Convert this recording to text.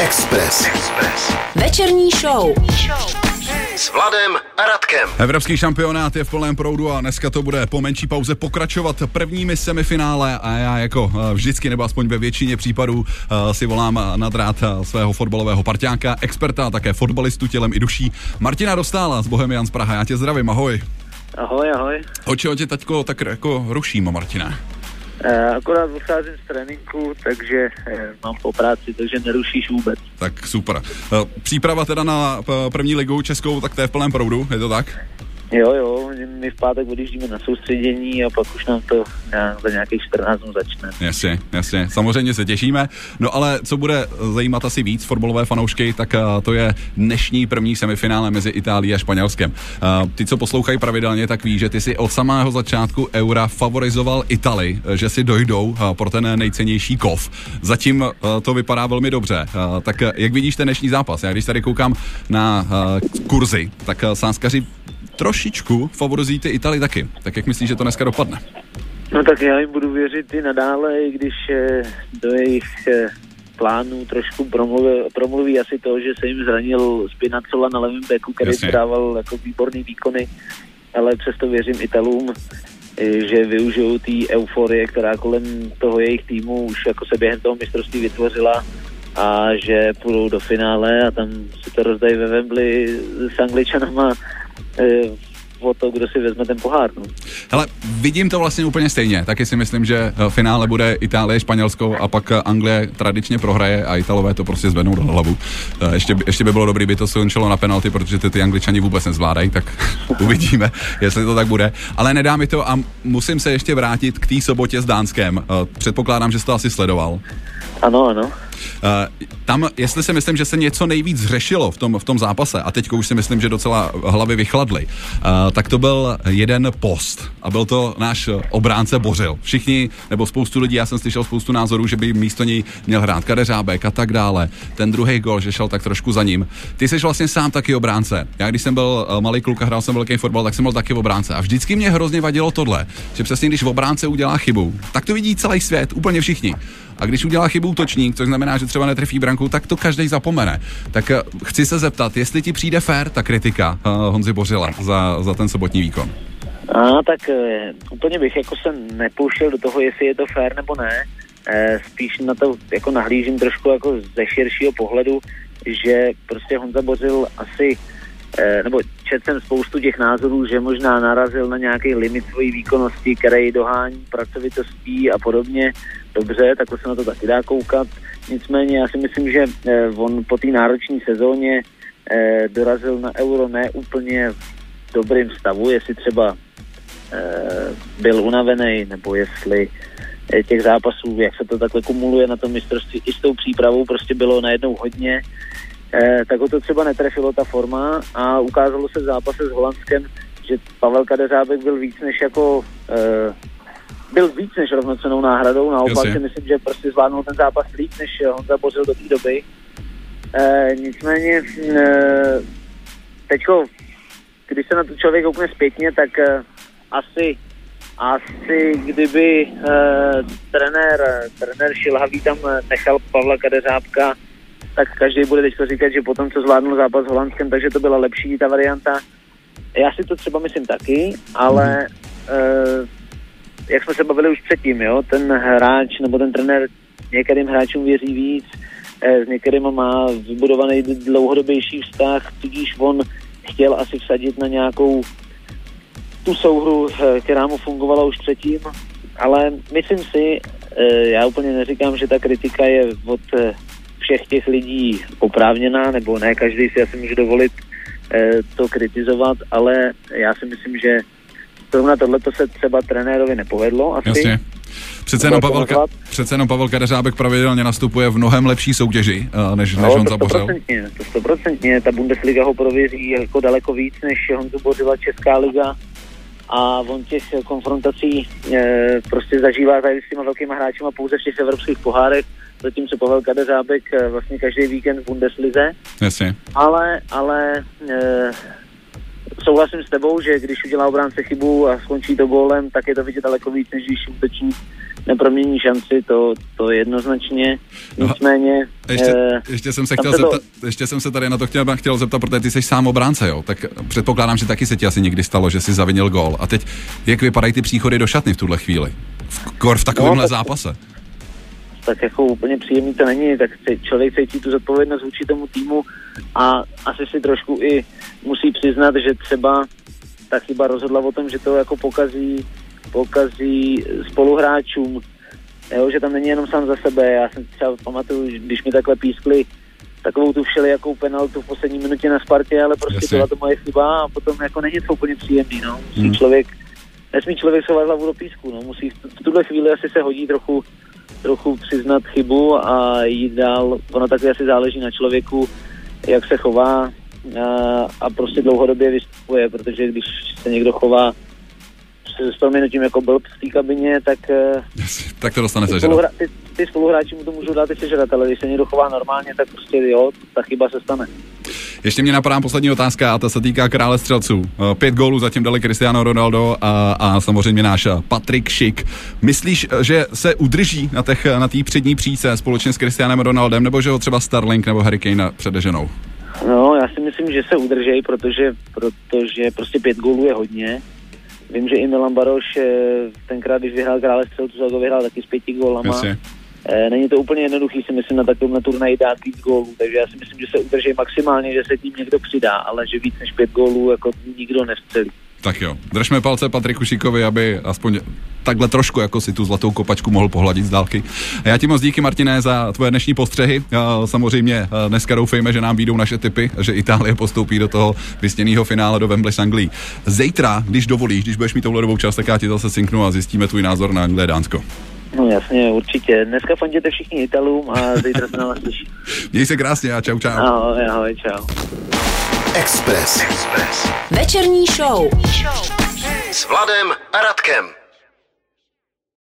Express. Express. Večerní show. S Vladem a Radkem. Evropský šampionát je v plném proudu a dneska to bude po menší pauze pokračovat prvními semifinále a já jako eh, vždycky, nebo aspoň ve většině případů, eh, si volám na drát eh, svého fotbalového parťáka, experta a také fotbalistu tělem i duší, Martina Dostála z Bohemian z Praha. Já tě zdravím, ahoj. Ahoj, ahoj. O čeho tě teďko tak jako ruším, Martina? E, akorát vycházím z tréninku, takže e, mám po práci, takže nerušíš vůbec. Tak super. E, příprava teda na první ligu českou, tak to je v plném proudu, je to tak? Jo, jo, my v pátek odjíždíme na soustředění a pak už nám to za nějakých 14 dnů začne. Jasně, jasně, samozřejmě se těšíme. No ale co bude zajímat asi víc fotbalové fanoušky, tak uh, to je dnešní první semifinále mezi Itálií a Španělskem. Uh, ty, co poslouchají pravidelně, tak ví, že ty si od samého začátku Eura favorizoval Itali, že si dojdou pro ten nejcennější kov. Zatím to vypadá velmi dobře. Tak jak vidíš ten dnešní zápas? Já když tady koukám na kurzy, tak sánskaři trošičku favorizují ty Itali taky. Tak jak myslíš, že to dneska dopadne? No tak já jim budu věřit i nadále, i když eh, do jejich eh, plánů trošku promluví, promluví asi to, že se jim zranil Spinacola na levém beku, který dával jako výborný výkony, ale přesto věřím Italům, eh, že využijou té euforie, která kolem toho jejich týmu už jako se během toho mistrovství vytvořila a že půjdou do finále a tam si to rozdají ve Wembley s Angličanama o to, kdo si vezme ten pohár. No. Hele, vidím to vlastně úplně stejně. Taky si myslím, že v finále bude Itálie, Španělsko a pak Anglie tradičně prohraje a Italové to prostě zvednou do hlavu. E, ještě, ještě by bylo dobré, by to skončilo na penalty, protože ty, ty Angličani vůbec nezvládají, tak uvidíme, jestli to tak bude. Ale nedá mi to a musím se ještě vrátit k té sobotě s Dánskem. E, předpokládám, že jsi to asi sledoval. Ano, ano. Uh, tam, jestli si myslím, že se něco nejvíc řešilo v tom, v tom zápase, a teď už si myslím, že docela hlavy vychladly, uh, tak to byl jeden post a byl to náš obránce Bořil. Všichni, nebo spoustu lidí, já jsem slyšel spoustu názorů, že by místo něj měl hrát Kadeřábek a tak dále. Ten druhý gol, že šel tak trošku za ním. Ty jsi vlastně sám taky obránce. Já když jsem byl uh, malý kluk a hrál jsem velký fotbal, tak jsem byl taky obránce. A vždycky mě hrozně vadilo tohle, že přesně když obránce udělá chybu, tak to vidí celý svět, úplně všichni. A když udělá chybu útočník, což znamená, že třeba netrefí branku, tak to každý zapomene. Tak eh, chci se zeptat, jestli ti přijde fér ta kritika uh, Honzi Bořila za, za ten sobotní výkon. A tak uh, úplně bych jako se nepouštěl do toho, jestli je to fér nebo ne. Uh, spíš na to jako nahlížím trošku jako ze širšího pohledu, že prostě Honza Bořil asi nebo četl jsem spoustu těch názorů, že možná narazil na nějaký limit svojí výkonnosti, který dohání pracovitostí a podobně dobře, tak se na to taky dá koukat. Nicméně já si myslím, že eh, on po té náročné sezóně eh, dorazil na euro ne úplně v dobrým stavu, jestli třeba eh, byl unavený, nebo jestli těch zápasů, jak se to takhle kumuluje na tom mistrovství, i s tou přípravou prostě bylo najednou hodně, tak ho to třeba netrefilo ta forma a ukázalo se v zápase s Holandskem, že Pavel Kadeřábek byl víc než jako byl víc než rovnocenou náhradou, naopak si myslím, že prostě zvládnul ten zápas líp, než Honza Bořil do té doby. E, nicméně e, teďko, když se na to člověk koukne zpětně, tak e, asi asi kdyby e, trenér, trenér Šilhavý tam nechal Pavla Kadeřábka, tak každý bude teď říkat, že potom, co zvládnul zápas s Holandskem, takže to byla lepší ta varianta. Já si to třeba myslím taky, ale mm. e, jak jsme se bavili už předtím, jo, ten hráč nebo ten trenér některým hráčům věří víc, eh, s některým má vybudovaný dlouhodobější vztah, tudíž on chtěl asi vsadit na nějakou tu souhru, eh, která mu fungovala už předtím, ale myslím si, já úplně neříkám, že ta kritika je od všech těch lidí oprávněná, nebo ne každý si asi může dovolit to kritizovat, ale já si myslím, že zrovna tohle se třeba trenérovi nepovedlo asi. Jasně. Přece jenom, Pavel, Ka- přece jenom Pavel Kadeřábek pravidelně nastupuje v mnohem lepší soutěži, uh, než, než no, Honza Bořil. To stoprocentně, ta Bundesliga ho prověří jako daleko víc, než Honzu Bořila Česká liga a on těch konfrontací e, prostě zažívá tady s těma velkýma hráči pouze v těch evropských pohárech, zatímco Pavel Kadeřábek e, vlastně každý víkend v Bundeslize. Jasně. Ale, ale e, souhlasím s tebou, že když udělá obránce chybu a skončí to gólem, tak je to vidět daleko víc, než když útočník nepromění šanci, to, to jednoznačně. Nicméně... Ještě, eh, ještě, jsem se chtěl zeptat, to... ještě jsem se tady na to chtěl, chtěl zeptat, protože ty jsi sám obránce, jo? Tak předpokládám, že taky se ti asi někdy stalo, že jsi zavinil gol. A teď, jak vypadají ty příchody do šatny v tuhle chvíli? V, kor v takovémhle no, tak, zápase? Tak jako úplně příjemný to není, tak člověk cítí tu zodpovědnost vůči tomu týmu a asi si trošku i musí přiznat, že třeba ta chyba rozhodla o tom, že to jako pokazí pokazí spoluhráčům, jo, že tam není jenom sám za sebe. Já jsem třeba pamatuju, když mi takhle pískli takovou tu všelijakou penaltu v poslední minutě na Spartě, ale prostě Jasně. byla to moje chyba a potom jako není to úplně příjemný, no. Musí hmm. člověk, nesmí člověk schovat hlavu do písku, no. Musí v, v tuhle chvíli asi se hodí trochu, trochu přiznat chybu a jít dál. Ono taky asi záleží na člověku, jak se chová a, a prostě dlouhodobě vystupuje, protože když se někdo chová s proměnutím jako blb v té kabině, tak... Eh, tak to dostane se ty, ty spoluhráči mu to můžou dát i sežrat, ale když se někdo chová normálně, tak prostě jo, ta chyba se stane. Ještě mě napadá poslední otázka a ta se týká krále střelců. Eh, pět gólů zatím dali Cristiano Ronaldo a, a samozřejmě náš eh, Patrik Šik. Myslíš, že se udrží na té na přední příce společně s Cristianem Ronaldem, nebo že ho třeba Starlink nebo Harry Kane předeženou? No, já si myslím, že se udrží, protože, protože prostě pět gólů je hodně Vím, že i Milan Baroš eh, tenkrát, když vyhrál krále střelců, tak ho vyhrál taky s pěti gólama. Jasně. Eh, není to úplně jednoduchý si myslím na takovém turnaji dát víc gólů, takže já si myslím, že se udrží maximálně, že se tím někdo přidá, ale že víc než pět gólů jako nikdo nevstřelí. Tak jo, držme palce Patriku Šikovi, aby aspoň takhle trošku jako si tu zlatou kopačku mohl pohladit z dálky. A já ti moc díky, Martine, za tvoje dnešní postřehy. Samozřejmě dneska doufejme, že nám výjdou naše typy, že Itálie postoupí do toho vysněného finále do Wembley s Anglií. Zítra, když dovolíš, když budeš mít touhle dobou čas, tak já ti zase synknu a zjistíme tvůj názor na Anglii Dánsko. No jasně, určitě. Dneska fandíte všichni Italům a zítra se na vás těší. Měj se krásně a čau, čau. Ahoj, ahoj, čau. Express. Express. Večerní show. S Vladem a Radkem.